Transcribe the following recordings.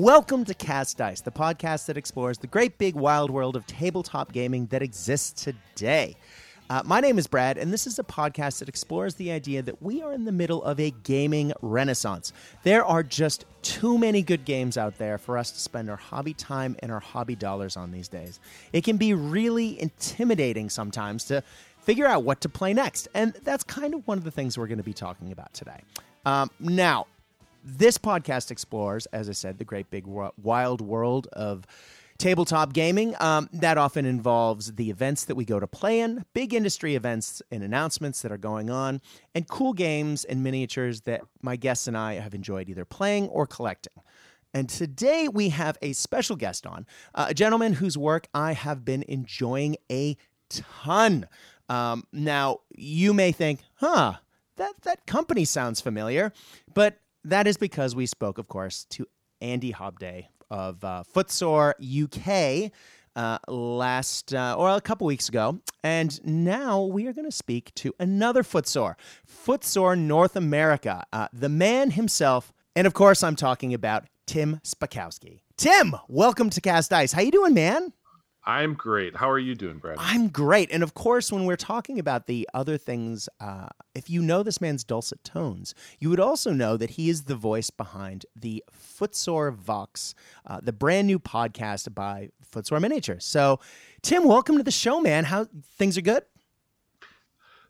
Welcome to Cast Dice, the podcast that explores the great big wild world of tabletop gaming that exists today. Uh, my name is Brad, and this is a podcast that explores the idea that we are in the middle of a gaming renaissance. There are just too many good games out there for us to spend our hobby time and our hobby dollars on these days. It can be really intimidating sometimes to figure out what to play next, and that's kind of one of the things we're going to be talking about today. Um, now, this podcast explores, as I said, the great big wild world of tabletop gaming. Um, that often involves the events that we go to play in, big industry events and announcements that are going on, and cool games and miniatures that my guests and I have enjoyed either playing or collecting. And today we have a special guest on, uh, a gentleman whose work I have been enjoying a ton. Um, now, you may think, huh, that, that company sounds familiar, but that is because we spoke, of course, to Andy Hobday of uh, Footsore UK uh, last uh, or a couple weeks ago, and now we are going to speak to another Footsore, Footsore North America, uh, the man himself, and of course, I'm talking about Tim Spakowski. Tim, welcome to Cast Dice. How you doing, man? I'm great. How are you doing, Brad? I'm great. And of course, when we're talking about the other things, uh, if you know this man's dulcet tones, you would also know that he is the voice behind the Footsore Vox, uh, the brand new podcast by Footsore Miniatures. So, Tim, welcome to the show, man. How things are good?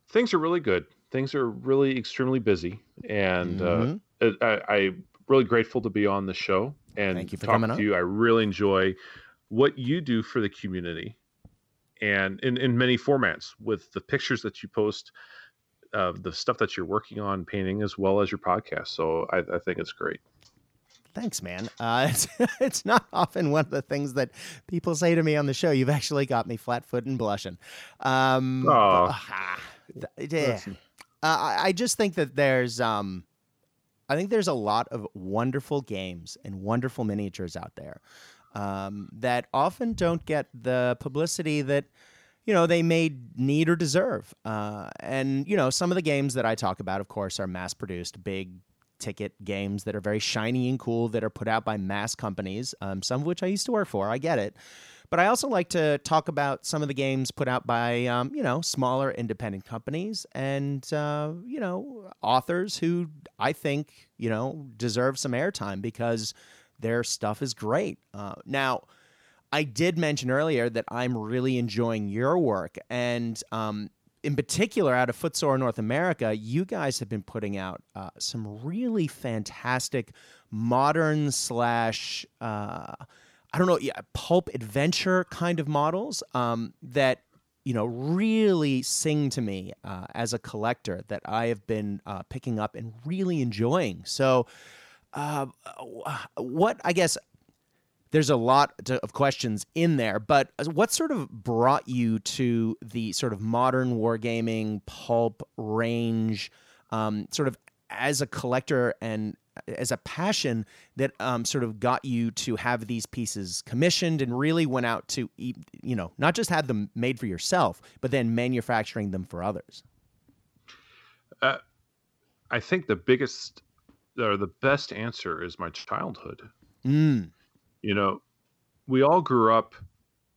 Things are really good. Things are really extremely busy, and uh, mm-hmm. uh, I, am really grateful to be on the show and Thank you for talk coming to on. you. I really enjoy what you do for the community and in, in many formats with the pictures that you post uh, the stuff that you're working on painting as well as your podcast. So i, I think it's great. Thanks man. Uh, it's, it's not often one of the things that people say to me on the show. You've actually got me flat foot and blushing. Um, oh, but, yeah. Uh, I just think that there's um, I think there's a lot of wonderful games and wonderful miniatures out there um, that often don't get the publicity that you know they may need or deserve. Uh, and you know, some of the games that I talk about, of course, are mass-produced, big ticket games that are very shiny and cool that are put out by mass companies. Um, some of which I used to work for. I get it. But I also like to talk about some of the games put out by, um, you know, smaller independent companies and, uh, you know, authors who I think, you know, deserve some airtime because their stuff is great. Uh, now, I did mention earlier that I'm really enjoying your work, and um, in particular, out of Footsore North America, you guys have been putting out uh, some really fantastic modern slash uh, I don't know, yeah, pulp adventure kind of models um, that you know really sing to me uh, as a collector that I have been uh, picking up and really enjoying. So uh, what I guess there's a lot to, of questions in there, but what sort of brought you to the sort of modern wargaming pulp range, um, sort of as a collector and as a passion that um, sort of got you to have these pieces commissioned and really went out to, you know, not just have them made for yourself, but then manufacturing them for others? Uh, I think the biggest or the best answer is my childhood. Mm. You know, we all grew up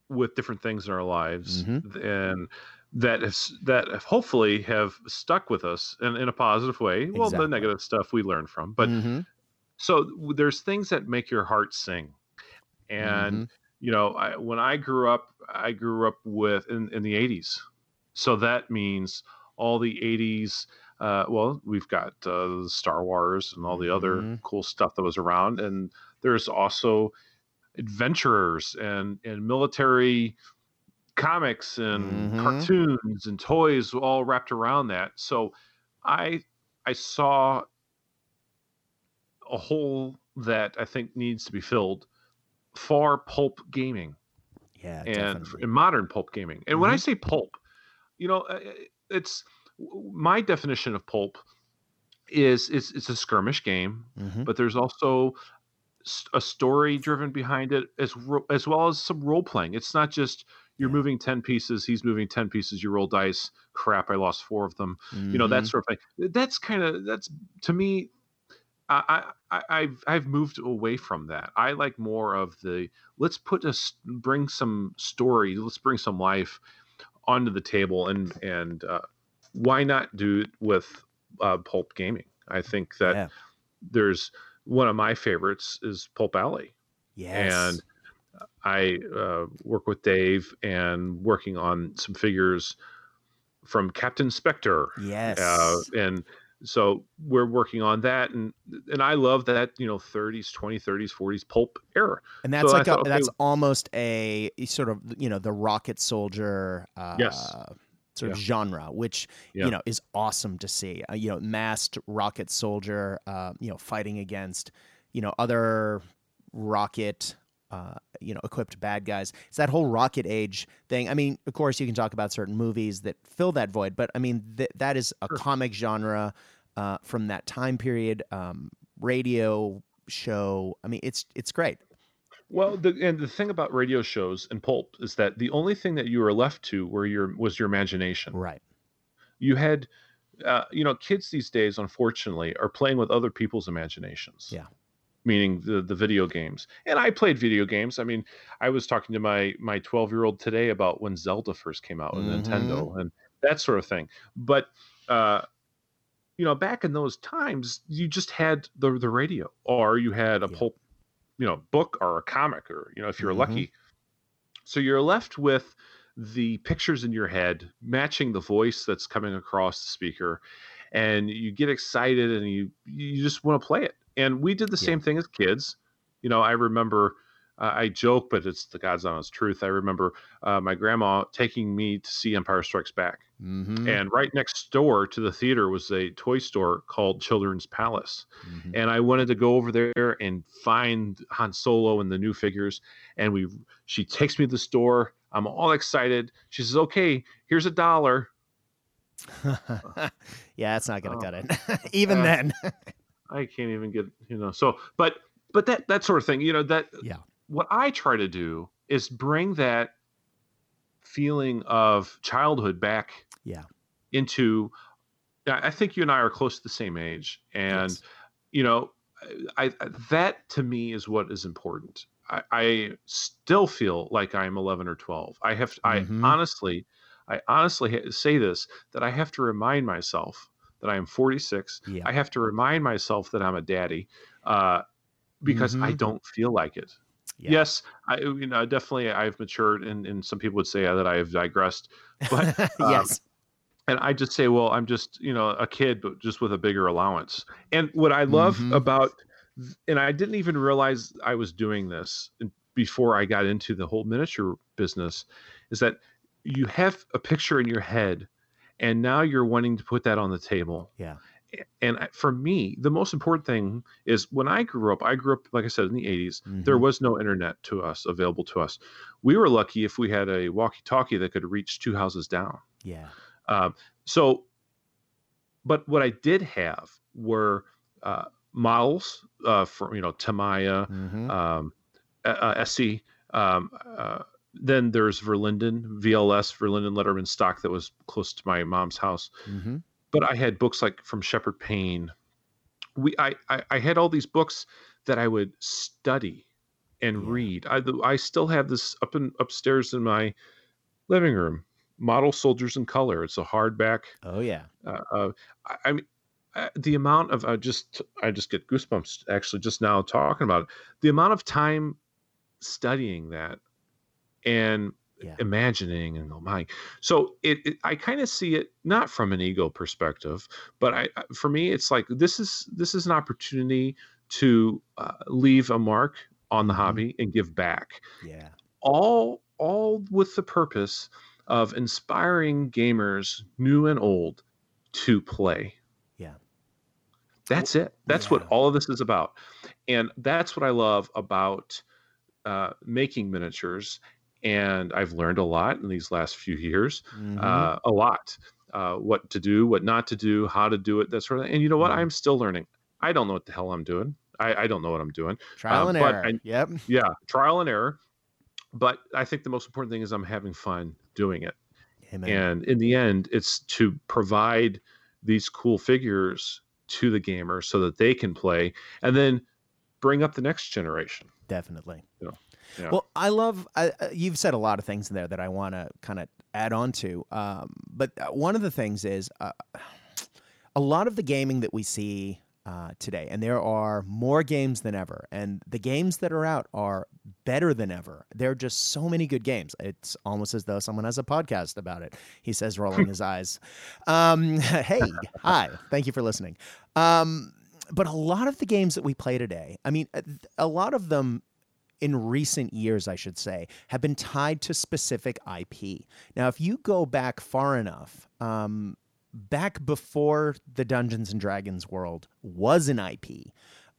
with different things in our lives, mm-hmm. and that has that hopefully have stuck with us in, in a positive way. Exactly. Well, the negative stuff we learn from, but mm-hmm. so there's things that make your heart sing, and mm-hmm. you know, I, when I grew up, I grew up with in, in the '80s, so that means all the '80s uh, well, we've got uh, Star Wars and all the other mm-hmm. cool stuff that was around, and there's also adventurers and and military comics and mm-hmm. cartoons and toys all wrapped around that. So I I saw a hole that I think needs to be filled for pulp gaming. Yeah, and, and modern pulp gaming. And mm-hmm. when I mm-hmm. say pulp, you know, uh, it's my definition of pulp is it's, it's a skirmish game, mm-hmm. but there's also a story driven behind it as as well as some role playing. It's not just you're yeah. moving 10 pieces, he's moving 10 pieces, you roll dice, crap, I lost four of them. Mm-hmm. You know, that mm-hmm. sort of thing. That's kind of that's to me I, I I've I've moved away from that. I like more of the let's put us bring some story, let's bring some life onto the table, and and uh, why not do it with uh, pulp gaming? I think that yeah. there's one of my favorites is Pulp Alley. Yes. And I uh, work with Dave and working on some figures from Captain Spectre. Yes. Uh, and so we're working on that and and I love that, you know, 30s, 20s, 30s, 40s pulp era. And that's so like a, thought, that's almost a sort of, you know, the rocket soldier uh, yes sort yeah. of genre, which yeah. you know is awesome to see. Uh, you know, masked rocket soldier, uh, you know, fighting against you know other rocket. Uh, you know, equipped bad guys. It's that whole rocket age thing. I mean, of course, you can talk about certain movies that fill that void, but I mean, th- that is a sure. comic genre uh, from that time period. Um, radio show. I mean, it's it's great. Well, the and the thing about radio shows and pulp is that the only thing that you were left to were your was your imagination. Right. You had, uh, you know, kids these days, unfortunately, are playing with other people's imaginations. Yeah. Meaning the the video games, and I played video games. I mean, I was talking to my my twelve year old today about when Zelda first came out with mm-hmm. Nintendo and that sort of thing. But uh, you know, back in those times, you just had the the radio, or you had a yeah. pulp you know book or a comic or you know if you're mm-hmm. lucky so you're left with the pictures in your head matching the voice that's coming across the speaker and you get excited and you you just want to play it and we did the yeah. same thing as kids you know i remember uh, I joke, but it's the God's honest truth. I remember uh, my grandma taking me to see Empire Strikes Back, mm-hmm. and right next door to the theater was a toy store called Children's Palace, mm-hmm. and I wanted to go over there and find Han Solo and the new figures. And we, she takes me to the store. I'm all excited. She says, "Okay, here's a dollar." yeah, it's not gonna uh, cut it. even then, I can't even get you know. So, but but that that sort of thing, you know, that yeah what I try to do is bring that feeling of childhood back yeah into I think you and I are close to the same age and yes. you know I that to me is what is important. I, I still feel like I'm 11 or 12. I have mm-hmm. I honestly I honestly say this that I have to remind myself that I am 46. Yeah. I have to remind myself that I'm a daddy uh, because mm-hmm. I don't feel like it. Yeah. Yes, I you know definitely I've matured, and, and some people would say that I've digressed, but um, yes. And I just say, well, I'm just you know a kid, but just with a bigger allowance. And what I love mm-hmm. about, and I didn't even realize I was doing this before I got into the whole miniature business, is that you have a picture in your head, and now you're wanting to put that on the table. Yeah and for me, the most important thing is when I grew up, I grew up, like I said, in the 80s, mm-hmm. there was no internet to us available to us. We were lucky if we had a walkie talkie that could reach two houses down. Yeah. Um, so, but what I did have were uh, models uh, for, you know, Tamiya, mm-hmm. um, uh, SC. Um, uh, then there's Verlinden, VLS, Verlinden Lettermann Stok that was close to my mom's house. Mm-hmm but I had books like from Sheperd Paine. We I, I, I had all these books that I would study and yeah. read. I I still have this up and upstairs in my living room. Model Soldiers in Color. It's a hardback. Oh yeah. Uh, uh, I, I mean, uh, the amount of I just I just get goosebumps actually just now talking about it. The amount of time studying that and yeah. imagining and oh my so it, it i kind of see it not from an ego perspective but i for me it's like this is this is an opportunity to uh, leave a mark on the mm-hmm. hobby and give back. Yeah. All all with the purpose of inspiring gamers new and old to play. Yeah. That's it. That's yeah. what all of this is about. And that's what i love about uh, making miniatures and I've learned a lot in these last few years, mm-hmm. uh, a lot. Uh, what to do, what not to do, how to do it, that sort of thing. And you know what? Mm-hmm. I'm still learning. I don't know what the hell I'm doing. I, I don't know what I'm doing. Trial uh, and error. I, yep. Yeah, trial and error. But I think the most important thing is I'm having fun doing it. Amen. And in the end, it's to provide these cool figures to the gamer so that they can play and then bring up the next generation. Definitely. Yeah. Yeah. Well, I love. Uh, you've said a lot of things in there that I want to kind of add on to. Um, but uh, one of the things is uh, a lot of the gaming that we see uh, today, and there are more games than ever, and the games that are out are better than ever. There are just so many good games. It's almost as though someone has a podcast about it. He says, rolling his eyes. Um, hey, hi, thank you for listening. Um, but a lot of the games that we play today, I mean, a lot of them in recent years, I should say, have been tied to specific IP. Now, if you go back far enough, um, back before the Dungeons and Dragons world was an IP,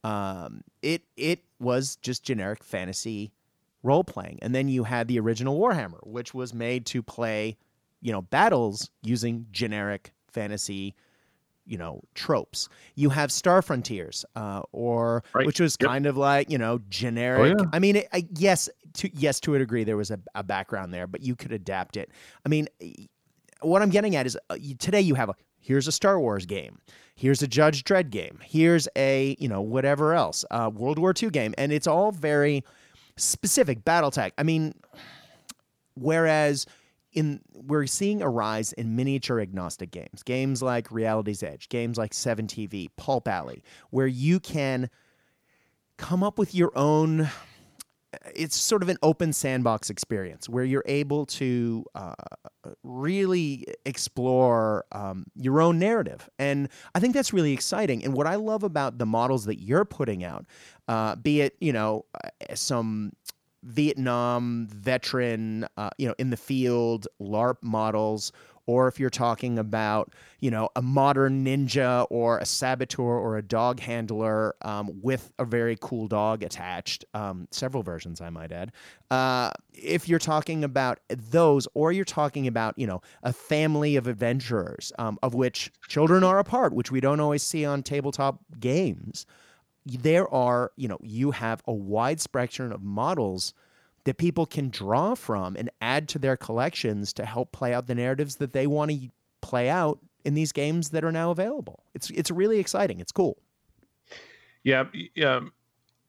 um, it it was just generic fantasy role playing, and then you had the original Warhammer, which was made to play, you know, battles using generic fantasy you know tropes. You have Star Frontiers, uh, or right. which was yep. kind of like you know generic. Oh, yeah. I mean, it, I, yes, to yes to a degree there was a, a, background there, but you could adapt it. I mean, what I'm getting at is uh, today you have a here's a Star Wars game, here's a Judge Dredd game, here's a you know whatever else, uh, World War II game, and it's all very specific battle tech. I mean, whereas in we're seeing a rise in miniature agnostic games, games like Reality's Edge, games like 7TV, Pulp Alley, where you can come up with your own it's sort of an open sandbox experience where you're able to uh, really explore um, your own narrative. And I think that's really exciting. And what I love about the models that you're putting out, uh, be it, you know, uh, some Vietnam veteran, uh, you know, in the field LRRP models, or if you're talking about, you know, a modern ninja or a saboteur or a dog handler um, with a very cool dog attached, um, several versions, I might add. Uh, if you're talking about those, or you're talking about, you know, a family of adventurers, um, of which children are a part, which we don't always see on tabletop games there are, you know, you have a wide spectrum of models that people can draw from and add to their collections to help play out the narratives that they want to play out in these games that are now available. It's it's really exciting. It's cool. Yeah, yeah.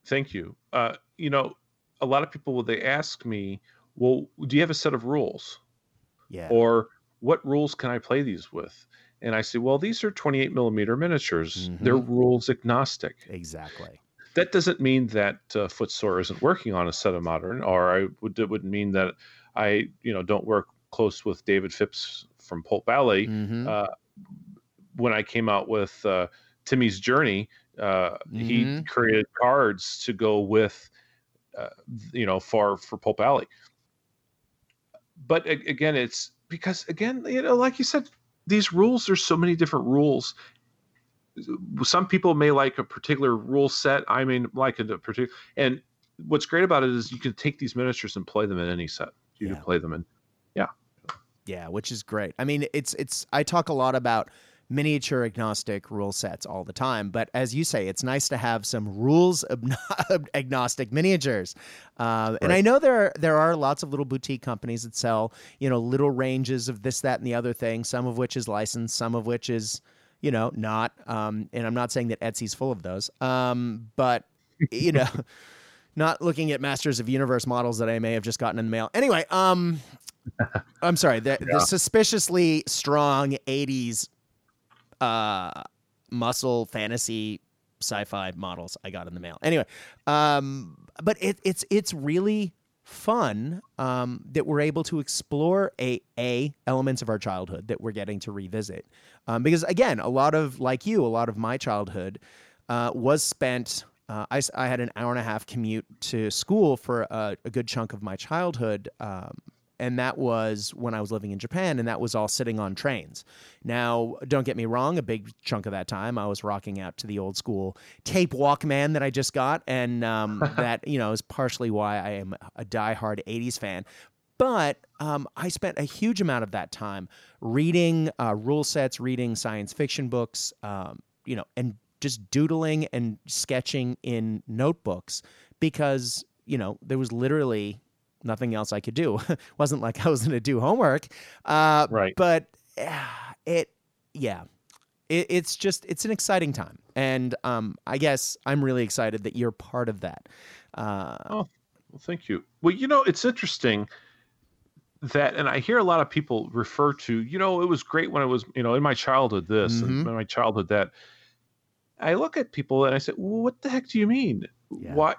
Thank you. Uh, you know, a lot of people will they ask me, "Well, do you have a set of rules?" Yeah. Or what rules can I play these with? And I say, well, these are 28 millimeter miniatures. Mm-hmm. They're rules agnostic. Exactly. That doesn't mean that uh, Footsore isn't working on a set of modern, or I would it would mean that I, you know, don't work close with David Phipps from Pulp Alley. Mm-hmm. Uh, when I came out with uh, Timmy's Journey, uh, mm-hmm. he created cards to go with, uh, you know, for for Pulp Alley. But again, it's because again, you know, like you said, these rules there's so many different rules. Some people may like a particular rule set i may like a particular and what's great about it is you can take these miniatures and play them in any set. You yeah. can play them in yeah. Yeah which is great. I mean it's it's i talk a lot about miniature agnostic rule sets all the time. But as you say, it's nice to have some rules agnostic miniatures. Uh, right. And I know there are, there are lots of little boutique companies that sell you know little ranges of this, that, and the other thing. Some of which is licensed, some of which is you know not. Um, and I'm not saying that Etsy's full of those. Um, but you know. not looking at Masters of Universe models that I may have just gotten in the mail. Anyway, um, I'm sorry. The, yeah. the, suspiciously strong '80s uh, muscle fantasy sci-fi models I got in the mail. Anyway, um, but it, it's it's really fun um, that we're able to explore a a elements of our childhood that we're getting to revisit um, because again, a lot of like you, a lot of my childhood uh, was spent. Uh, I, I had an hour and a half commute to school for a, a good chunk of my childhood um, and that was when I was living in Japan, and that was all sitting on trains. Now, don't get me wrong, a big chunk of that time I was rocking out to the old school tape Walkman that I just got, and um, that you know is partially why I am a diehard '80s fan. But um, I spent a huge amount of that time reading uh, rule sets, reading science fiction books, um, you know, and just doodling and sketching in notebooks because you know there was literally nothing else I could do. wasn't like I was going to do homework. Uh, right. But it, yeah, it, it's just it's an exciting time, and um, I guess I'm really excited that you're part of that. Uh, oh, well, thank you. Well, you know, it's interesting that, and I hear a lot of people refer to, you know, it was great when I was, you know, in my childhood this mm-hmm. and my childhood that. I look at people and I say, well, "What the heck do you mean? Yeah. Why?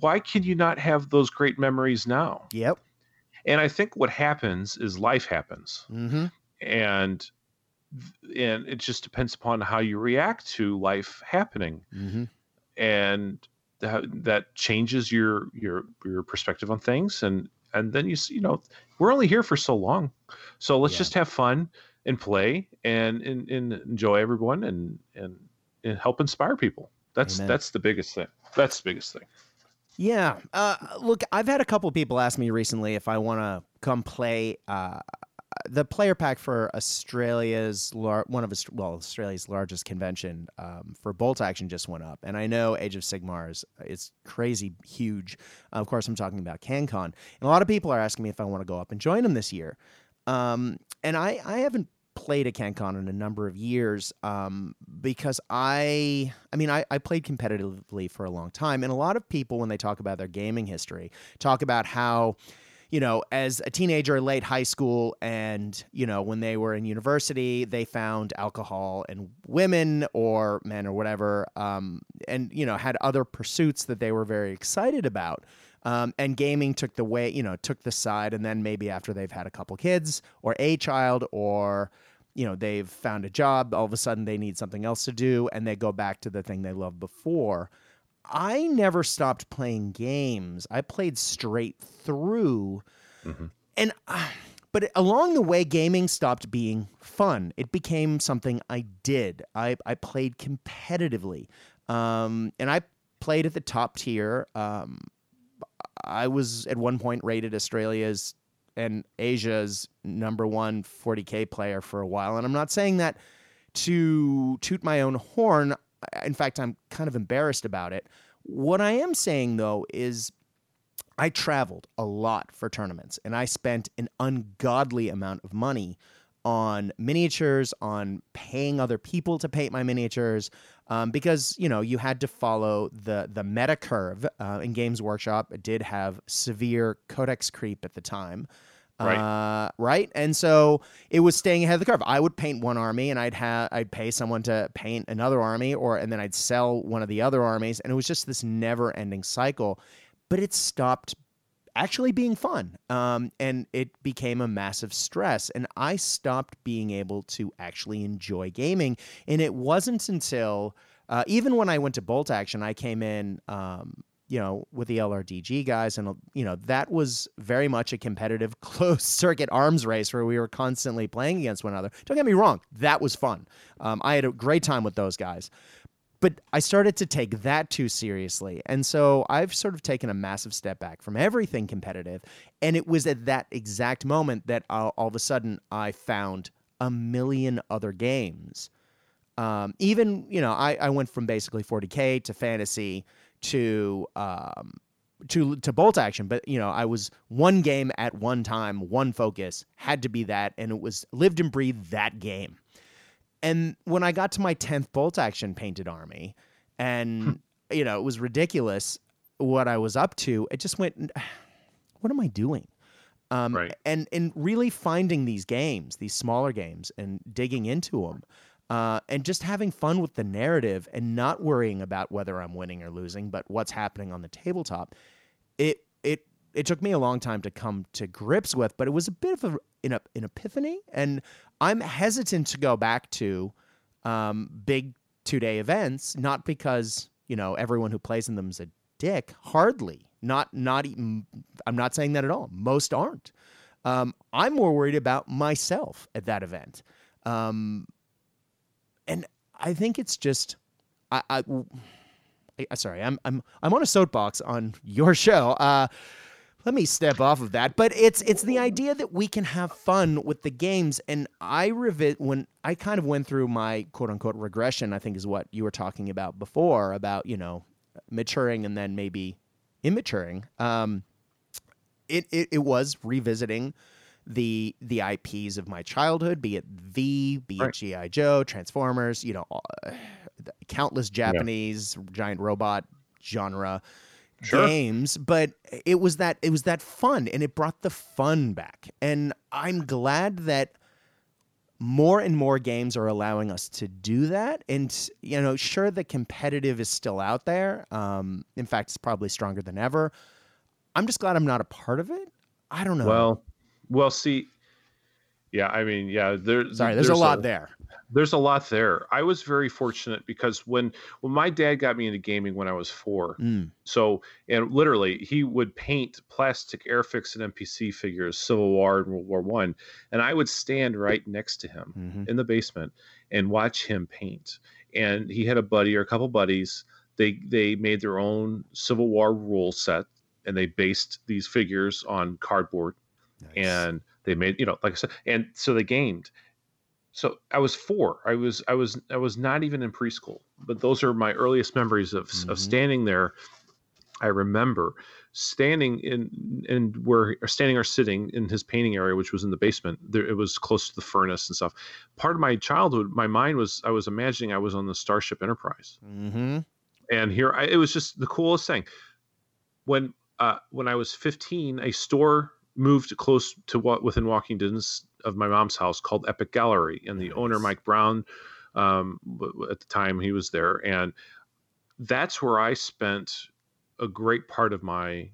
Why can you not have those great memories now?" Yep. And I think what happens is life happens, mm-hmm. and and it just depends upon how you react to life happening mm-hmm. and that, that changes your your your perspective on things and and then you you know we're only here for so long so let's yeah. just have fun and play and, and, and enjoy everyone and, and and help inspire people that's Amen. that's the biggest thing that's the biggest thing yeah uh, look i've had a couple people ask me recently if i want to come play uh, the player pack for Australia's lar- one of well Australia's largest convention um, for bolt action just went up, and I know Age of Sigmar is crazy huge. of course, I'm talking about CanCon, and a lot of people are asking me if I want to go up and join them this year. Um, and I I haven't played a CanCon in a number of years um, because I, I mean, I, I, played competitively for a long time, and a lot of people, when they talk about their gaming history, talk about how you know, as a teenager, late high school, and, you know, when they were in university, they found alcohol and women or men or whatever, um, and, you know, had other pursuits that they were very excited about. Um, and gaming took the way, you know, took the side. And then maybe after they've had a couple kids or a child or, you know, they've found a job, all of a sudden they need something else to do and they go back to the thing they loved before. I never stopped playing games. I played straight through. Mm-hmm. And uh, but along the way gaming stopped being fun. It became something I did. I I played competitively. Um, and I played at the top tier. Um, I was at one point rated Australia's and Asia's number one 40k player for a while, and I'm not saying that to toot my own horn in fact, I'm kind of embarrassed about it. What I am saying though is I traveled a lot for tournaments and I spent an ungodly amount of money on miniatures, on paying other people to paint my miniatures, um, because you know you had to follow the the meta curve. Uh, in Games Workshop, it did have severe codex creep at the time, Right. Uh, right. And so it was staying ahead of the curve. I would paint one army and I'd have I'd pay someone to paint another army or and then I'd sell one of the other armies and it was just this never ending cycle. But it stopped actually being fun. Um, and it became a massive stress. And I stopped being able to actually enjoy gaming. And it wasn't until uh, even when I went to Bolt Action, I came in um, you know, with the LRDG guys. And, you know, that was very much a competitive closed circuit arms race where we were constantly playing against one another. Don't get me wrong, that was fun. Um, I had a great time with those guys. But I started to take that too seriously. And so I've sort of taken a massive step back from everything competitive. And it was at that exact moment that all, all of a sudden I found a million other games. Um, even, you know, I, I went from basically 40K to fantasy to um, to to bolt action but you know i was one game at one time one focus had to be that and it was lived and breathed that game and when i got to my 10th bolt action painted army and hmm. you know it was ridiculous what i was up to it just went what am i doing um, right. and and really finding these games these smaller games and digging into them uh, and just having fun with the narrative and not worrying about whether I'm winning or losing, but what's happening on the tabletop. It it it took me a long time to come to grips with, but it was a bit of a, an, an epiphany, and I'm hesitant to go back to um, big two day events, not because you know everyone who plays in them is a dick. Hardly, not not even. I'm not saying that at all. Most aren't. Um, I'm more worried about myself at that event. Um, and I think it's just I, I, I sorry I'm I'm I'm on a soapbox on your show. Uh, let me step off of that. But it's it's the idea that we can have fun with the games. And I revisit when I kind of went through my quote unquote regression. I think is what you were talking about before about you know maturing and then maybe immaturing. Um, it, it it was revisiting the the IPs of my childhood, be it V, be right. it GI Joe, Transformers, you know, uh, countless Japanese yeah. giant robot genre sure. games, but it was that it was that fun and it brought the fun back. And I'm glad that more and more games are allowing us to do that. And you know, sure, the competitive is still out there. Um, in fact, it's probably stronger than ever. I'm just glad I'm not a part of it. I don't know. Well, well, see, yeah, I mean, yeah, there. Sorry, there's, there's a lot a, there there's a lot there. I was very fortunate because when when my dad got me into gaming when I was four, mm. so and literally he would paint plastic Airfix and MPC figures, Civil War and World War One, and I would stand right next to him mm-hmm. in the basement and watch him paint. And he had a buddy or a couple buddies. They they made their own Civil War rule set, and they based these figures on cardboard, nice. and they made you know like I said, and so they gamed so I was four. I was I was I was not even in preschool, but those are my earliest memories of mm-hmm. of standing there. I remember standing in and where or standing or sitting in his painting area, which was in the basement. There, it was close to the furnace and stuff. Part of my childhood, my mind was I was imagining I was on the Starship Enterprise, mm-hmm. and here I, it was just the coolest thing. When uh, when I was 15, a store moved close to what within walking distance of my mom's house called Epic Gallery, and the nice. owner Mike Brown, um, at the time he was there, and that's where I spent a great part of my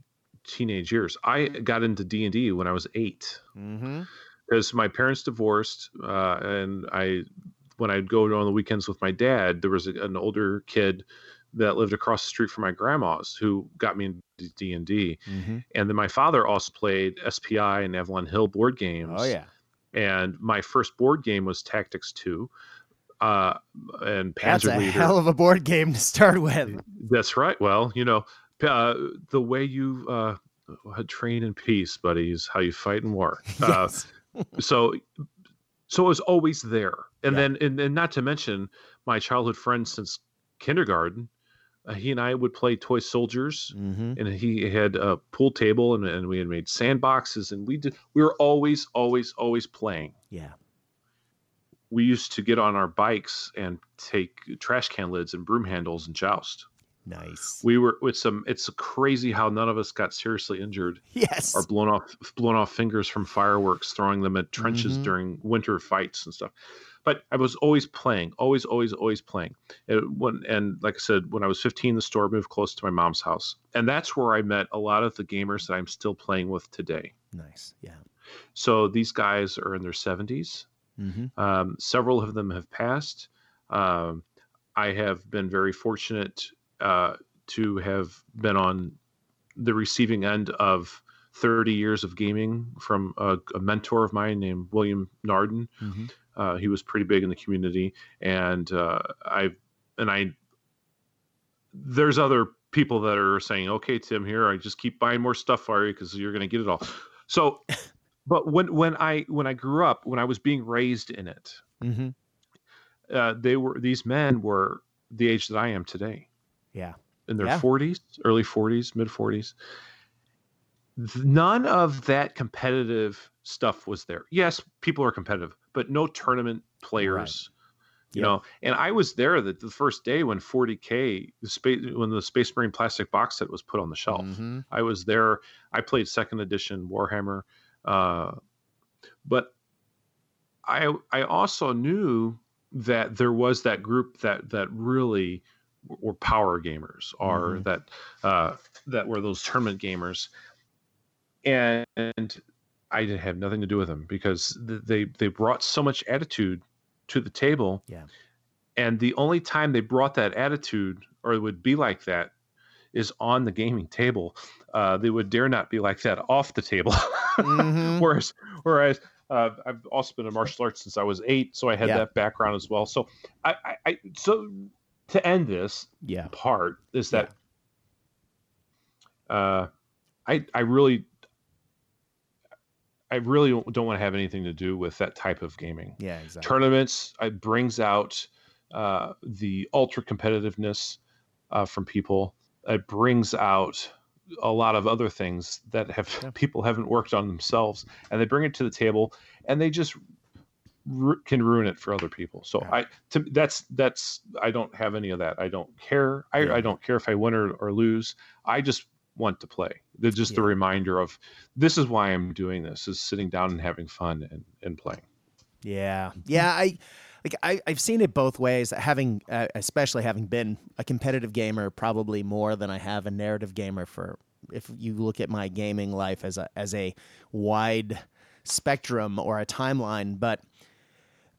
teenage years. I got into D and D when I was 8 mm-hmm. because my parents divorced, uh, and I when I'd go on the weekends with my dad, there was a, an older kid that lived across the street from my grandma's who got me into D and D, mm-hmm. and then my father also played SPI and Avalon Hill board games. Oh yeah, and my first board game was Tactics Two, uh, and Panzer That's a Leader. hell of a board game to start with. That's right. Well, you know, uh, the way you uh, train in peace, buddies, how you fight in war. Uh, yes. so, so it was always there, and yeah. then, and, and not to mention my childhood friend since kindergarten he and I would play toy soldiers, mm-hmm. and he had a pool table, and, and we had made sandboxes, and we did. We were always, always, always playing. Yeah. We used to get on our bikes and take trash can lids and broom handles and joust. Nice. We were with some. It's crazy how none of us got seriously injured. Yes. Or blown off, blown off fingers from fireworks, throwing them at trenches mm-hmm. during winter fights and stuff but I was always playing, always, always, always playing. And when and like I said, when I was 15, the store moved close to my mom's house, and that's where I met a lot of the gamers that I'm still playing with today. Nice, yeah. So these guys are in their 70s. Mm-hmm. Um, several of them have passed. Um, I have been very fortunate uh, to have been on the receiving end of 30 years of gaming from a, a mentor of mine named William Narden. Mm-hmm. Uh, he was pretty big in the community, and uh, I and I. There's other people that are saying, "Okay, Tim, here I just keep buying more stuff for you because you're going to get it all." So, but when when I when I grew up, when I was being raised in it, mm-hmm. uh, they were these men were the age that I am today. Yeah, in their yeah. 40s, early 40s, mid 40s. None of that competitive stuff was there. Yes, people are competitive, but no tournament players. Right. You yep. know, and I was there the, the first day when 40k the space when the Space Marine plastic box set was put on the shelf. Mm-hmm. I was there. I played second edition Warhammer, uh, but I I also knew that there was that group that that really were power gamers or mm-hmm. that uh, that were those tournament gamers and I didn't have nothing to do with them because they they brought so much attitude to the table. Yeah. And the only time they brought that attitude or would be like that is on the gaming table. Uh, they would dare not be like that off the table. mm-hmm. whereas whereas uh, I've also been in martial arts since I was eight, so I had yeah. that background as well. So I, I, I, so to end this yeah. part is that yeah. uh, I I really I really don't want to have anything to do with that type of gaming. Yeah, exactly. Tournaments it brings out uh, the ultra competitiveness uh, from people. It brings out a lot of other things that have yeah. people haven't worked on themselves and they bring it to the table and they just ru- can ruin it for other people so yeah. i to, that's that's i don't have any of that i don't care i, yeah. I don't care if i win or, or lose i just want to play they're just the reminder of this is why i'm doing this is sitting down and having fun and, and playing yeah yeah i like I, I've seen it both ways. Having, uh, especially having been a competitive gamer, probably more than I have a narrative gamer. For if you look at my gaming life as a as a wide spectrum or a timeline, but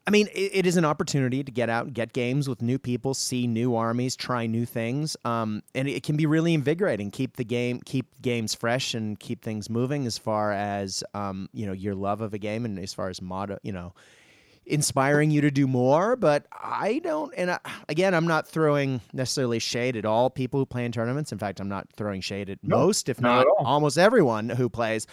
I mean, it, it is an opportunity to get out and get games with new people, see new armies, try new things, um, and it can be really invigorating. Keep the game, keep games fresh, and keep things moving as far as um, you know your love of a game, and as far as mod, you know, inspiring you to do more. But I don't, and I, again, I'm not throwing necessarily shade at all people who play in tournaments. In fact, I'm not throwing shade at no, most, if not, not almost everyone who plays.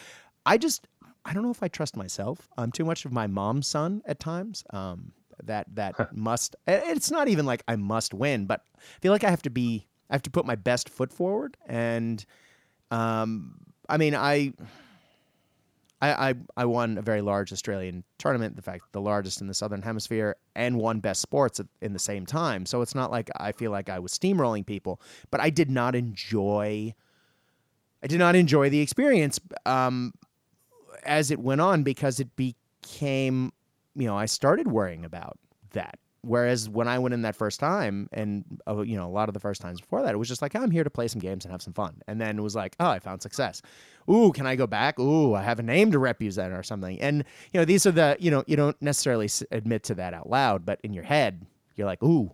I just, I don't know if I trust myself. I'm too much of my mom's son at times. Um, that that must. It's not even like I must win, but I feel like I have to be. I have to put my best foot forward, and um, I mean, I I, I, I won a very large Australian tournament, in fact, the largest in the Southern Hemisphere, and won best sports in the same time. So it's not like I feel like I was steamrolling people, but I did not enjoy. I did not enjoy the experience um, as it went on because it became, you know, I started worrying about that. Whereas when I went in that first time, and uh, you know, a lot of the first times before that, it was just like, oh, I'm here to play some games and have some fun. And then it was like, oh, I found success. Ooh, can I go back? Ooh, I have a name to represent or something. And you know, these are the you know, you don't necessarily admit to that out loud, but in your head, you're like, ooh,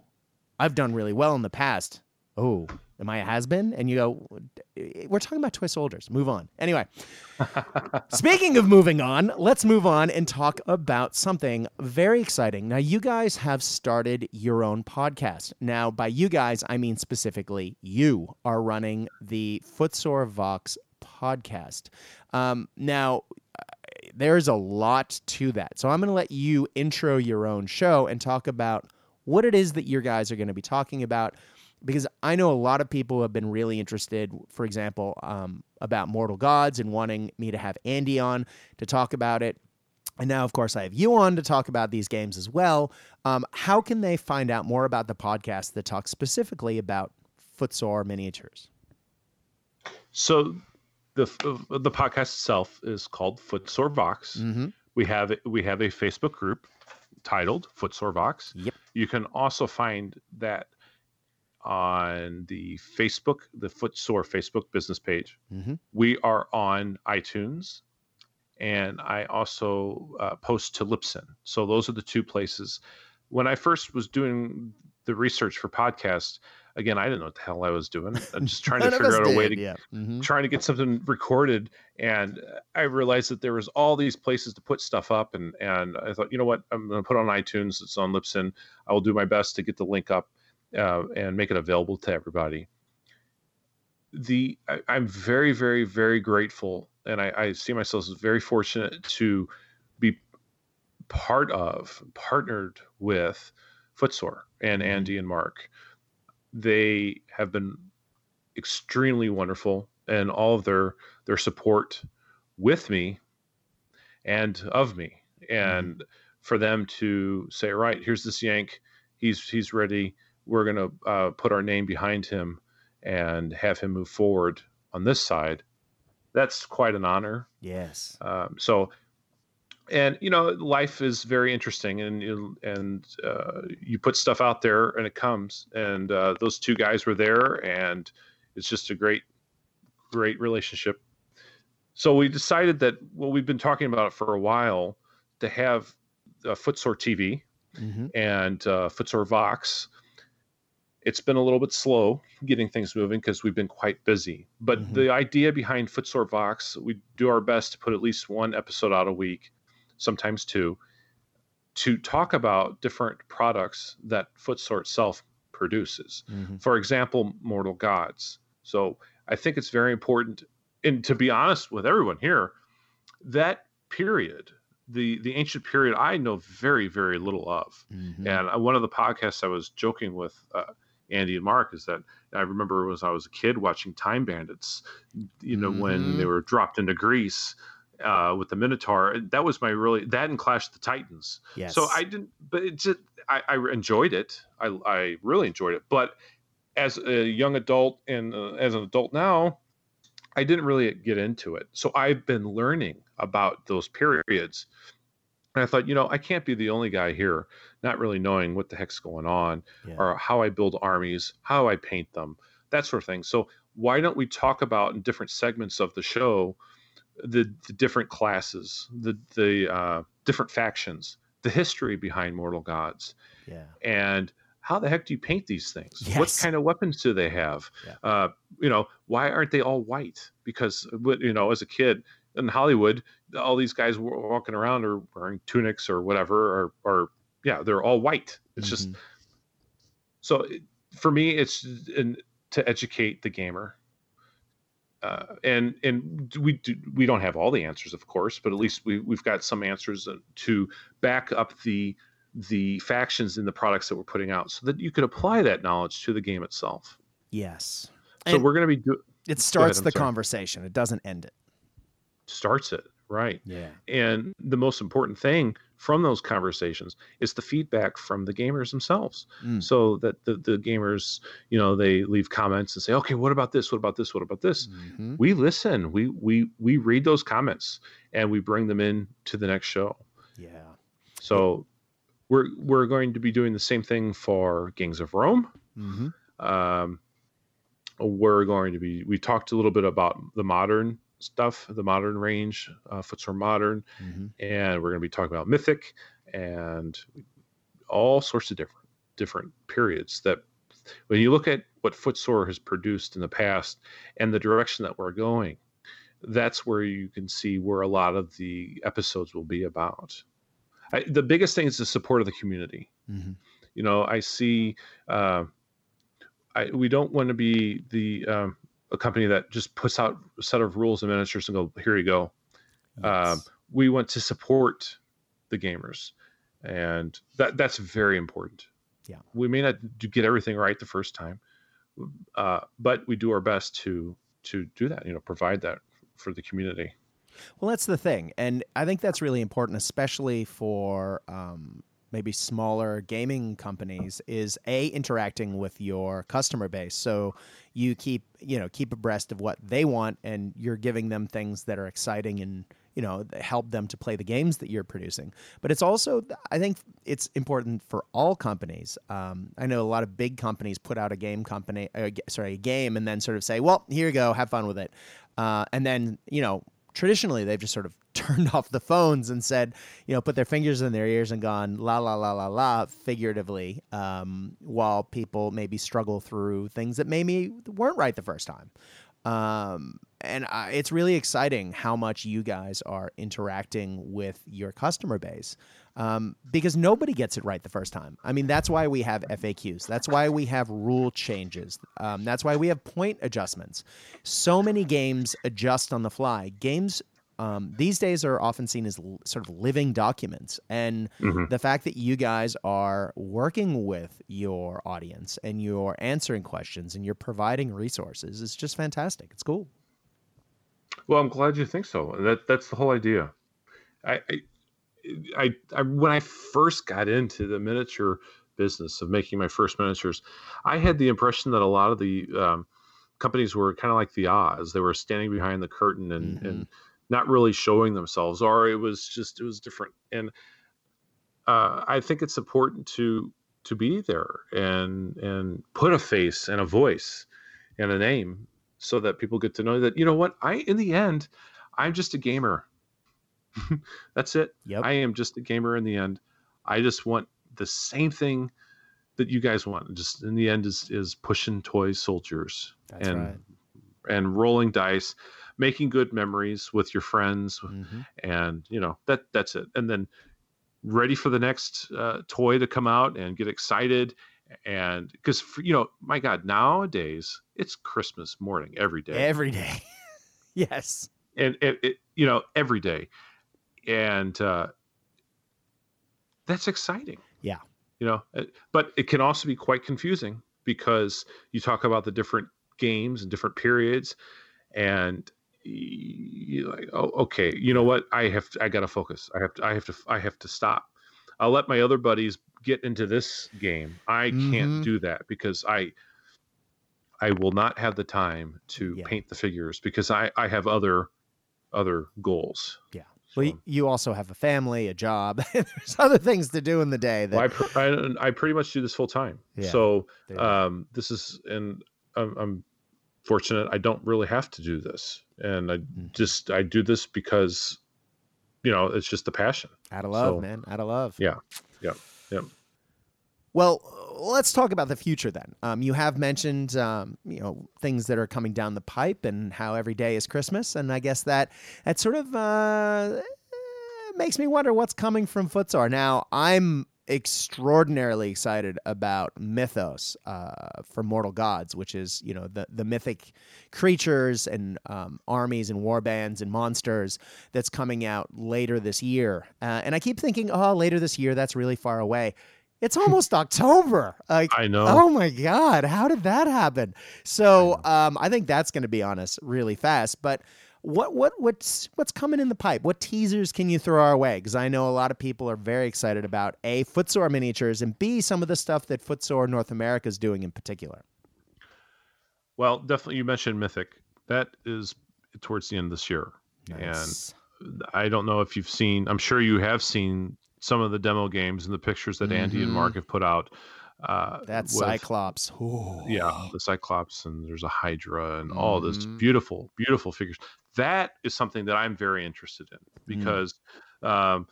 I've done really well in the past. Oh, am I a has been? And you go, we're talking about toy soldiers. Move on. Anyway, speaking of moving on, let's move on and talk about something very exciting. Now, you guys have started your own podcast. Now, by you guys, I mean specifically you are running the Footsore Vox podcast. Um, now, there's a lot to that. So I'm going to let you intro your own show and talk about what it is that you guys are going to be talking about because I know a lot of people have been really interested, for example, um, about Mortal Gods and wanting me to have Andy on to talk about it. And now, of course, I have you on to talk about these games as well. Um, how can they find out more about the podcast that talks specifically about footsore miniatures? So, the the podcast itself is called Footsore Vox. Mm-hmm. We have we have a Facebook group titled Footsore Vox. Yep. You can also find that on the Facebook, the Footsore Facebook business page. Mm-hmm. We are on iTunes, and I also uh, post to Libsyn. So those are the two places. When I first was doing the research for podcasts, again, I didn't know what the hell I was doing. I'm just trying to figure out a way to yeah. mm-hmm. trying to get something recorded, and I realized that there was all these places to put stuff up, and and I thought, you know what, I'm going to put on iTunes. It's on Libsyn. I will do my best to get the link up uh, and make it available to everybody. The I, am very, very, very grateful, and I, I see myself as very fortunate to be part of, partnered with Footsore and mm-hmm. Andy and Mark. They have been extremely wonderful, and all of their their support with me and of me, and mm-hmm. for them to say, right, here's this Yank, he's he's ready we're going to uh, put our name behind him and have him move forward on this side. That's quite an honor. Yes. Um, so, and you know, life is very interesting, and and uh, you put stuff out there, and it comes. And uh, those two guys were there, and it's just a great, great relationship. So we decided that what well, we've been talking about for a while to have a Footsore TV mm-hmm. and uh, Footsore Vox it's been a little bit slow getting things moving because we've been quite busy. But mm-hmm. the idea behind Footsore Vox, we do our best to put at least one episode out a week, sometimes two, to talk about different products that Footsore itself produces. Mm-hmm. For example, Mortal Gods. So I think it's very important, and to be honest with everyone here, that period the the ancient period I know very very little of. Mm-hmm. And uh, one of the podcasts I was joking with uh, Andy and Mark is that I remember as I was a kid watching Time Bandits, you know, mm-hmm. when they mm-hmm. were dropped into Greece uh, with the Minotaur. That was my really that and Clash of the Titans. Yes. So I didn't, but it just I, I enjoyed it. I I really enjoyed it. But as a young adult and uh, as an adult now, I didn't really get into it. So I've been learning about those periods. And I thought, you know, I can't be the only guy here not really knowing what the heck's going on yeah. or how I build armies, how I paint them, that sort of thing. So why don't we talk about in different segments of the show the, the different classes, the the uh, different factions, the history behind Mortal Gods, yeah, and how the heck do you paint these things? Yes. What kind of weapons do they have? Yeah. Uh, you know, why aren't they all white? Because you know, as a kid in Hollywood, all these guys walking around are wearing tunics or whatever, or, or yeah, they're all white. It's mm-hmm. just so for me, it's in, to educate the gamer. Uh, and and we do, we don't have all the answers, of course, but at least we we've got some answers to back up the the factions in the products that we're putting out, so that you could apply that knowledge to the game itself. Yes. So and we're going to be. Do- it starts ahead, the sorry. conversation. It doesn't end it. Starts it right. Yeah. And the most important thing from those conversations is the feedback from the gamers themselves mm. so that the, the gamers you know they leave comments and say okay what about this what about this what about this mm-hmm. we listen we we we read those comments and we bring them in to the next show yeah so we're we're going to be doing the same thing for gangs of rome mm-hmm. um, we're going to be we talked a little bit about the modern stuff, the modern range, uh, Footsore Modern, mm-hmm. and we're going to be talking about Mythic and all sorts of different different periods that when you look at what Footsore has produced in the past and the direction that we're going, that's where you can see where a lot of the episodes will be about. I, the biggest thing is the support of the community. Mm-hmm. You know, I see. Uh, I, we don't want to be the um, a company that just puts out a set of rules and miniatures and go, here you go. Yes. Um, we want to support the gamers, and that that's very important. Yeah, we may not get everything right the first time, uh, but we do our best to to do that. You know, provide that for the community. Well, that's the thing, and I think that's really important, especially for um, maybe smaller gaming companies is a interacting with your customer base. So you keep you know keep abreast of what they want and you're giving them things that are exciting and you know help them to play the games that you're producing. But it's also i think it's important for all companies. Um, i know a lot of big companies put out a game company uh, sorry a game and then sort of say well here you go have fun with it. Uh, and then you know traditionally they've just sort of turned off the phones and said, you know, put their fingers in their ears and gone la la la la la figuratively, um, while people maybe struggle through things that maybe weren't right the first time. Um, and I, it's really exciting how much you guys are interacting with your customer base um, because nobody gets it right the first time. I mean, that's why we have FAQs. That's why we have rule changes. Um, that's why we have point adjustments. So many games adjust on the fly. Games um, these days are often seen as l- sort of living documents. And mm-hmm. the fact that you guys are working with your audience and you're answering questions and you're providing resources is just fantastic. It's cool. Well, I'm glad you think so. That that's the whole idea. I, I, I, I when I first got into the miniature business of making my first miniatures, I had the impression that a lot of the um, companies were kind of like the Oz. They were standing behind the curtain and, mm-hmm. and not really showing themselves, or it was just it was different. And uh, I think it's important to to be there and and put a face and a voice and a name so that people get to know that you know what I in the end I'm just a gamer. That's it. Yep. I am just a gamer in the end. I just want the same thing that you guys want. Just in the end is is pushing toy soldiers That's and right. and rolling dice making good memories with your friends mm-hmm. and you know that that's it. And then ready for the next uh, toy to come out and get excited and because you know my god nowadays it's christmas morning every day. Every day. Yes. And it, it, you know every day. And uh that's exciting. Yeah. You know uh, but it can also be quite confusing because you talk about the different games and different periods, and you like, oh, okay, you know what? I have to, I got to focus. I have to I have to I have to stop. I'll let my other buddies get into this game. I mm-hmm. can't do that because I I will not have the time to yeah. paint the figures because I I have other other goals. Yeah. Well, you also have a family, a job. There's other things to do in the day. That... Well, I, pr- I, I, pretty much do this full time. Yeah, so um, this is, and I'm, I'm, fortunate. I don't really have to do this, and I mm-hmm. just I do this because, you know, it's just the passion. Out of love, so, man. Out of love. Yeah. Yeah. Yeah. Well, let's talk about the future then. Um, you have mentioned, um, you know, things that are coming down the pipe and how every day is Christmas, and I guess that that sort of uh, makes me wonder what's coming from Footsore. Now, I'm extraordinarily excited about Mythos uh, for Mortal Gods, which is you know the the mythic creatures and um, armies and war bands and monsters that's coming out later this year. Uh, and I keep thinking, oh, later this year, that's really far away. It's almost October. Like, I know. Oh my God. How did that happen? So I, um, I think that's going to be on us really fast. But what what what's what's coming in the pipe? What teasers can you throw our way? Because I know a lot of people are very excited about a Footsore miniatures and b some of the stuff that Footsore North America is doing in particular. Well, definitely, you mentioned Mythic. That is towards the end of this year, nice. and I don't know if you've seen. I'm sure you have seen some of the demo games and the pictures that mm-hmm. Andy and Mark mm-hmm. have put out. Uh, that with, Cyclops. Ooh. Yeah, the Cyclops, and there's a Hydra, and mm-hmm. all this mm-hmm. beautiful, beautiful figures. That is something that I'm very interested in mm. because, mm. um,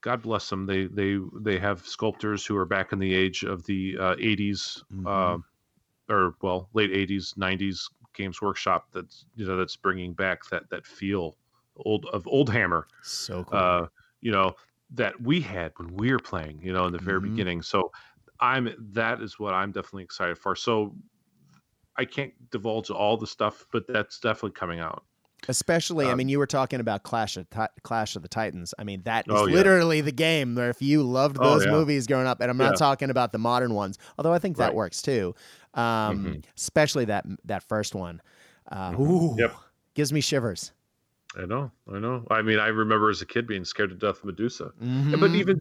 God bless them, they they they have sculptors who are back in the age of the uh, 80s, mm-hmm. uh, or well, late 80s, 90s Games Workshop. That's you know that's bringing back that that feel old of old Hammer. So cool. Uh, you know that we had when we were playing, you know, in the very mm-hmm. beginning. So I'm that is what I'm definitely excited for. So I can't divulge all the stuff, but that's definitely coming out. Especially, um, I mean, you were talking about Clash of Clash of the Titans. I mean, that is oh, literally yeah. the game where if you loved oh, those oh, yeah. movies growing up, and I'm not yeah. talking about the modern ones, although I think that right. works too. Um, mm-hmm. Especially that that first one. Uh, mm-hmm. Ooh, yep. gives me shivers. I know, I know. I mean, I remember as a kid being scared to death of Medusa. Mm-hmm. But even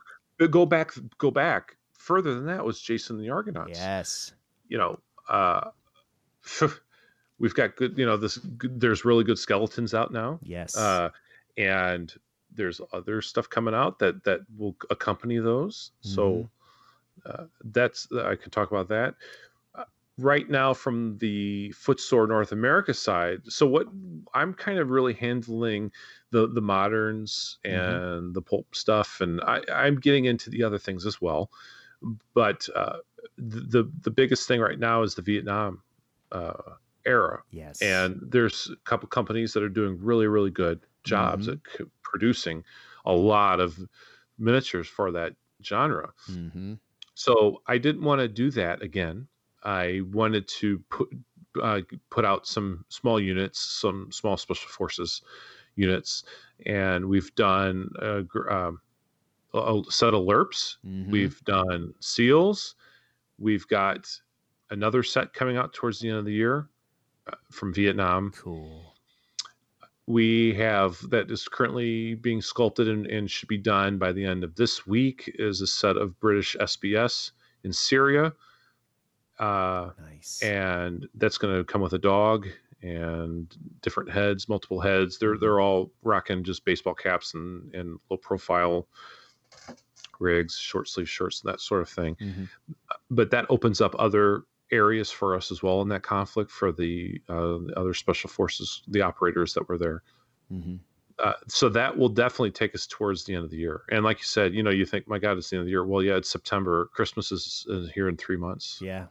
go back, go back further than that was Jason the Argonauts. Yes. You know, uh, we've got good. You know, this there's really good skeletons out now. Yes. Uh, and there's other stuff coming out that that will accompany those. Mm-hmm. So uh, that's I can talk about that right now from the footsore North America side. So what I'm kind of really handling the the moderns mm-hmm. and mm-hmm. the pulp stuff, and I, I'm getting into the other things as well. But uh, the the biggest thing right now is the Vietnam uh, era. Yes, and there's a couple companies that are doing really really good jobs mm-hmm. at producing a lot of miniatures for that genre. Mm-hmm. So I didn't want to do that again. I wanted to put uh, put out some small units, some small special forces units, and we've done a, um, a set of LRRPs. Mm-hmm. We've done seals. We've got another set coming out towards the end of the year uh, from Vietnam. Cool. We have that is currently being sculpted and, and should be done by the end of this week. Is a set of British SBS in Syria uh, nice. And that's going to come with a dog and different heads, multiple heads. They're they're all rocking just baseball caps and and low profile rigs, short sleeve shirts, that sort of thing. Mm-hmm. But that opens up other areas for us as well in that conflict for the, uh, the other special forces, the operators that were there. Mm-hmm. Uh, so that will definitely take us towards the end of the year. And like you said, you know, you think, my God, it's the end of the year. Well, yeah, it's September. Christmas is, is here in three months. Yeah,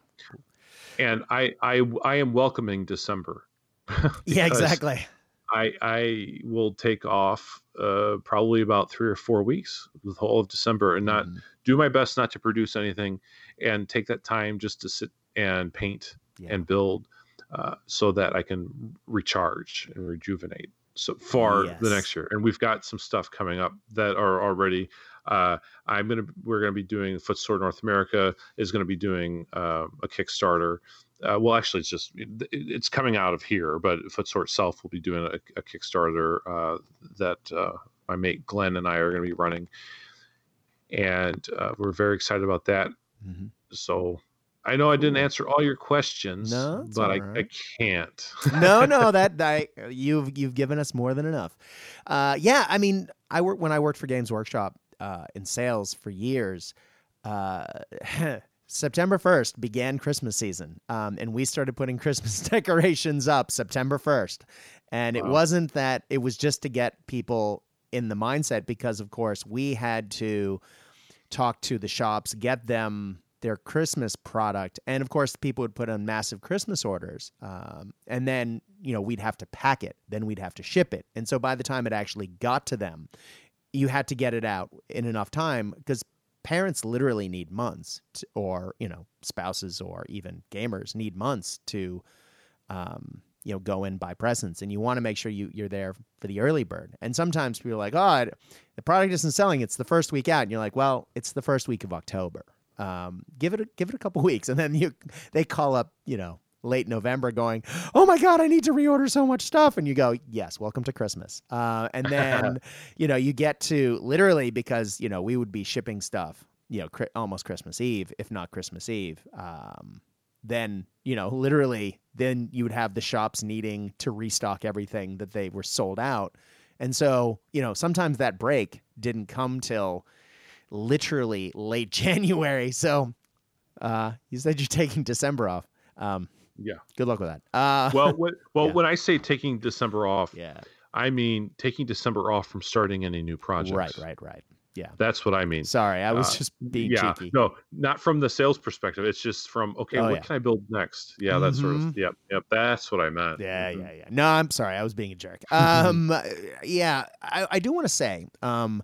and I I I am welcoming December. yeah, exactly. I I will take off uh, probably about three or four weeks, the whole of December, and not mm. do my best not to produce anything, and take that time just to sit and paint yeah. and build, uh, so that I can recharge and rejuvenate. so far yes. the next year, and we've got some stuff coming up that are already. Uh, I'm gonna we're gonna be doing Footsore North America is gonna be doing uh, a Kickstarter. Uh, well, actually, it's just it's coming out of here, but Footsore itself will be doing a, a Kickstarter uh, that uh, my mate Glenn and I are going to be running, and uh, we're very excited about that. Mm-hmm. So I know I didn't answer all your questions, no, but I, right. I, can't. no, no, that I, you've you've given us more than enough. Uh, yeah, I mean, I work when I worked for Games Workshop uh, in sales for years. September 1st began Christmas season, um, and we started putting Christmas decorations up September 1st. And wow. it wasn't that it was just to get people in the mindset because, of course, we had to talk to the shops, get them their Christmas product. And of course, people would put on massive Christmas orders. Um, and then, you know, we'd have to pack it, then we'd have to ship it. And so by the time it actually got to them, you had to get it out in enough time because parents literally need months to, or, you know, spouses or even gamers need months to, um, you know, go and buy presents, and you want to make sure you you're there for the early bird. And sometimes people are like, "Oh, the product isn't selling; it's the first week out." And you're like, "Well, it's the first week of October." Um, give it a, give it a couple weeks, and then you they call up you know late November going, oh my god, I need to reorder so much stuff, and you go, yes, welcome to Christmas. Uh, and then you know you get to literally because you know we would be shipping stuff you know cri- almost Christmas Eve, if not Christmas Eve. Um, then you know literally then you would have the shops needing to restock everything that they were sold out and so you know sometimes that break didn't come till literally late January. So uh, you said you're taking December off. Um, yeah. Good luck with that. Uh, well, what, well, yeah. when I say taking December off, yeah, I mean taking December off from starting any new projects. Right, right, right. Yeah, that's what I mean. Sorry, I was uh, just being yeah, cheeky. No, not from the sales perspective. It's just from okay, oh, what yeah. can I build next? Yeah, mm-hmm. sort of. Mm-hmm. Yep, yep. That's what I meant. Yeah, mm-hmm. yeah, yeah. No, I'm sorry, I was being a jerk. Um, yeah, I, I do want to say, um,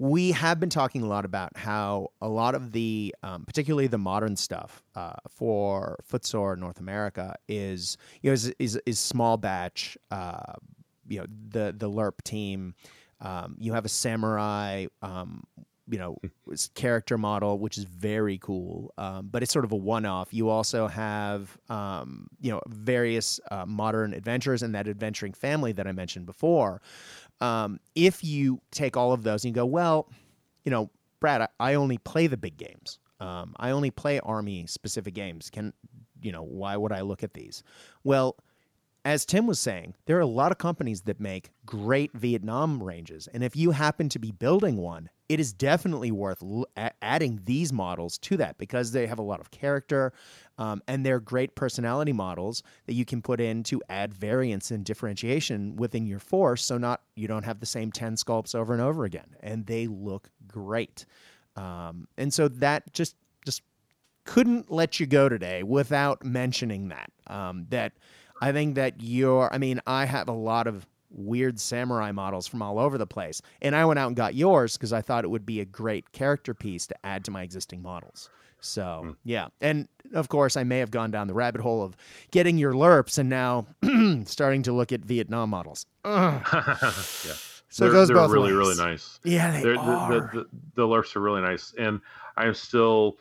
we have been talking a lot about how a lot of the, um, particularly the modern stuff uh, for Footsore North America is, you know, is, is, is small batch. Uh, you know, the the LRRP team. Um, you have a samurai. Um, you know, character model, which is very cool, um, but it's sort of a one-off. You also have, um, you know, various uh, modern adventures and that adventuring family that I mentioned before, um, if you take all of those and you go, well, you know, Brad, I, I only play the big games. Um, I only play army specific games. Can you know why would I look at these? Well, as Tim was saying, there are a lot of companies that make great Vietnam ranges. And if you happen to be building one, it is definitely worth l- adding these models to that because they have a lot of character um, and they're great personality models that you can put in to add variance and differentiation within your force so not you don't have the same 10 sculpts over and over again. And they look great. Um, and so that just just couldn't let you go today without mentioning that. Um, that I think that you're, I mean, I have a lot of weird samurai models from all over the place. And I went out and got yours because I thought it would be a great character piece to add to my existing models. So, mm. yeah. And of course, I may have gone down the rabbit hole of getting your LRRPs and now starting to look at Vietnam models. yeah. So they're, it goes they're both really, ways. really nice. Yeah, they they're, are. The, the, the, LRRPs are really nice. And I'm still,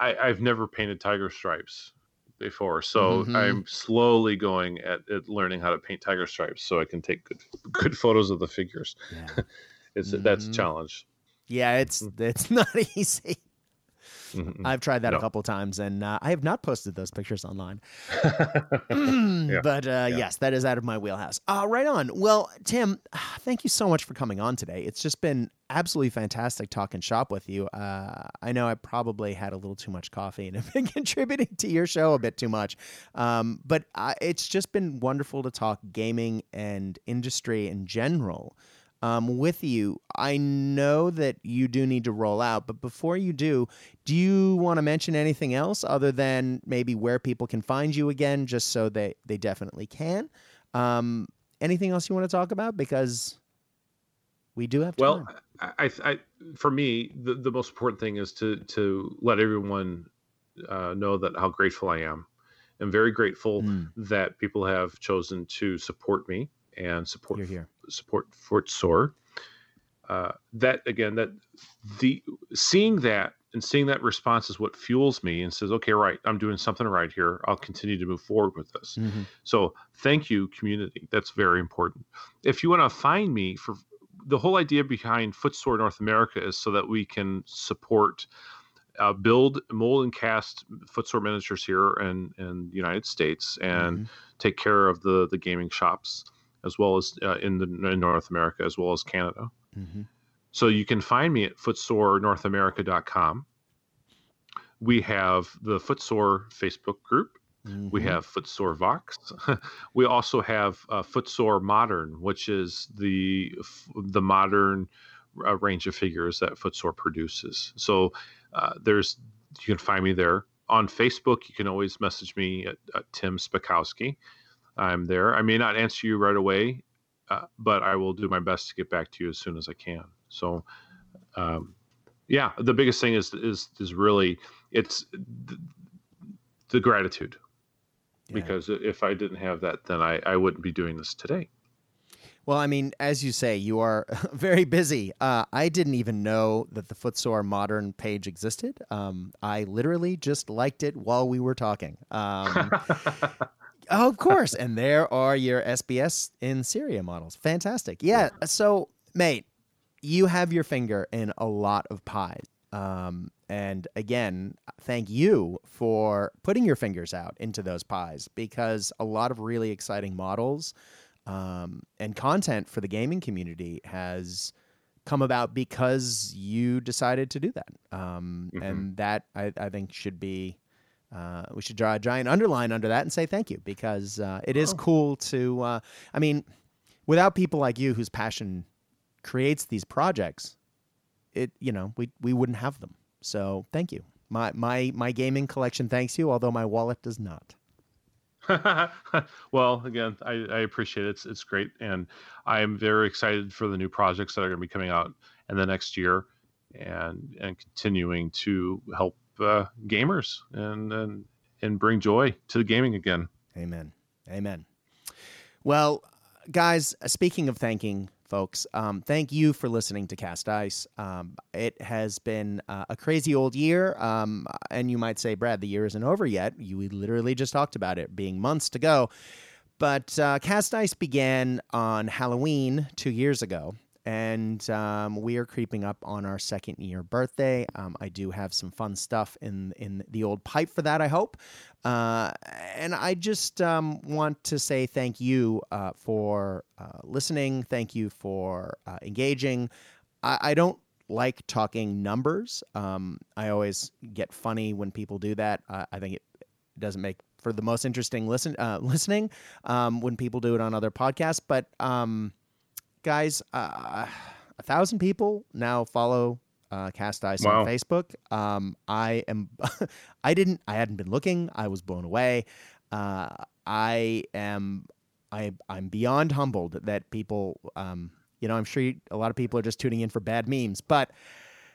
I, I've never painted tiger stripes before, so mm-hmm. I'm slowly going at, at, learning how to paint tiger stripes so I can take good good photos of the figures. Yeah. it's mm-hmm. that's a mm-hmm. challenge. Yeah, it's mm. it's not easy. Mm-hmm. I've tried that no. a couple times, and uh, I have not posted those pictures online. yeah. But uh, yeah. yes, that is out of my wheelhouse. Uh, right on. Well, Tim, thank you so much for coming on today. It's just been absolutely fantastic talking shop with you. Uh, I know I probably had a little too much coffee and have been contributing to your show a bit too much, um, but uh, it's just been wonderful to talk gaming and industry in general um, with you. I know that you do need to roll out, but before you do, do you want to mention anything else other than maybe where people can find you again, just so they, they definitely can? Um, anything else you want to talk about? Because we do have time. Well, I, I, for me, the, the most important thing is to to let everyone uh, know that how grateful I am. I'm very grateful mm. that people have chosen to support me and support here, here. support Footsore. Uh, that again, that the seeing that and seeing that response is what fuels me and says, okay, right, I'm doing something right here. I'll continue to move forward with this. Mm-hmm. So thank you, community. That's very important. If you want to find me for the whole idea behind Footsore North America is so that we can support uh, build, mold, and cast footsore miniatures here in, in the United States and mm-hmm. take care of the, the gaming shops as well as uh, in, the, in North America as well as Canada. Mm-hmm. So you can find me at footsorenorthamerica.com. We have the Footsore Facebook group. Mm-hmm. We have Footsore Vox. we also have uh, Footsore Modern, which is the the modern uh, range of figures that Footsore produces. So uh, there's you can find me there on Facebook. You can always message me at, at Tim Spakowski. I'm there. I may not answer you right away, uh, but I will do my best to get back to you as soon as I can. So, um, yeah, the biggest thing is is is really it's the, the gratitude yeah. because if I didn't have that, then I I wouldn't be doing this today. Well, I mean, as you say, you are very busy. Uh, I didn't even know that the Footsore Modern page existed. Um, I literally just liked it while we were talking. Um, oh, of course. And there are your SBS in Syria models. Fantastic. Yeah. yeah. So, mate, you have your finger in a lot of pies. Um, and again, thank you for putting your fingers out into those pies because a lot of really exciting models um, and content for the gaming community has come about because you decided to do that. Um, mm-hmm. And that I, I, think should be, uh, we should draw a giant underline under that and say thank you because uh, it is oh. cool to, uh, I mean, without people like you whose passion creates these projects, it, you know, we, we wouldn't have them. So thank you. My, my, my gaming collection thanks you, although my wallet does not. well, again, I, I, appreciate it. It's, it's great. And I'm very excited for the new projects that are going to be coming out in the next year and, and continuing to help uh, gamers and, and, and bring joy to the gaming again. Amen. Amen. Well, guys, speaking of thanking folks. Um, thank you for listening to Cast Dice. Um, it has been uh, a crazy old year. Um, and you might say, Brad, the year isn't over yet. You literally just talked about it being months to go. But uh, Cast Dice began on Halloween two years ago and um, we are creeping up on our second year birthday. Um, I do have some fun stuff in in the old pipe for that. I hope, uh, and I just um, want to say thank you uh, for uh, listening. Thank you for uh, engaging. I, I, don't like talking numbers. Um, I always get funny when people do that. I think it doesn't make for the most interesting listen uh, listening um, when people do it on other podcasts, but um, guys, uh, a thousand people now follow uh, Cast Dice wow. on Facebook. Um, I am, I didn't, I hadn't been looking. I was blown away. Uh, I am, I, I'm beyond humbled that people, um, you know, I'm sure you, a lot of people are just tuning in for bad memes, but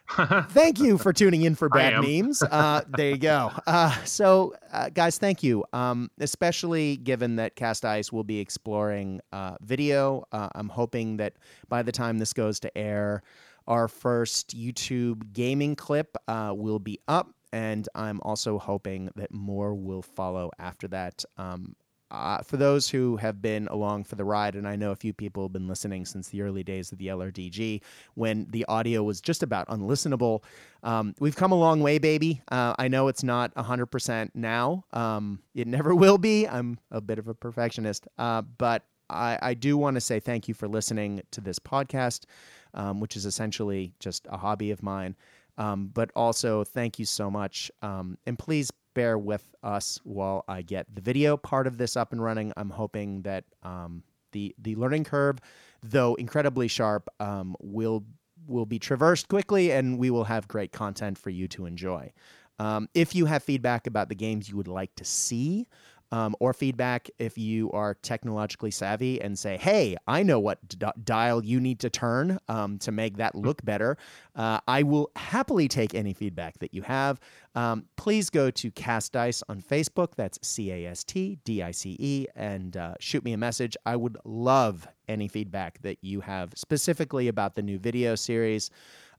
thank you for tuning in for bad memes. Uh, there you go. Uh, so, uh, guys, thank you. Um, especially given that Cast Dice will be exploring uh, video. Uh, I'm hoping that by the time this goes to air, our first YouTube gaming clip uh, will be up. And I'm also hoping that more will follow after that. Um, uh, for those who have been along for the ride, and I know a few people have been listening since the early days of the LRDG when the audio was just about unlistenable, um, we've come a long way, baby. Uh, I know it's not 100% now. Um, it never will be. I'm a bit of a perfectionist. Uh, but I, I do want to say thank you for listening to this podcast, um, which is essentially just a hobby of mine. Um, but also, thank you so much. Um, and please bear with us while I get the video part of this up and running. I'm hoping that um, the the learning curve, though incredibly sharp, um, will will be traversed quickly, and we will have great content for you to enjoy. Um, if you have feedback about the games you would like to see um, or feedback if you are technologically savvy and say, hey, I know what d- dial you need to turn um, to make that look better. Uh, I will happily take any feedback that you have. Um, please go to Cast Dice on Facebook. That's C A S T D I C E, and uh, shoot me a message. I would love any feedback that you have specifically about the new video series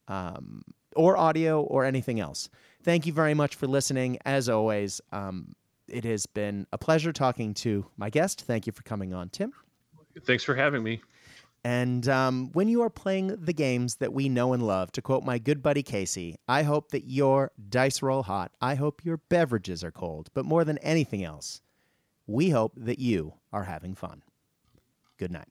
um, or audio or anything else. Thank you very much for listening. As always, um, it has been a pleasure talking to my guest. Thank you for coming on, Tim. Thanks for having me. And um, when you are playing the games that we know and love, to quote my good buddy Casey, I hope that your dice roll hot. I hope your beverages are cold. But more than anything else, we hope that you are having fun. Good night.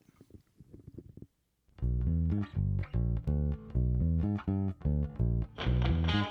Another day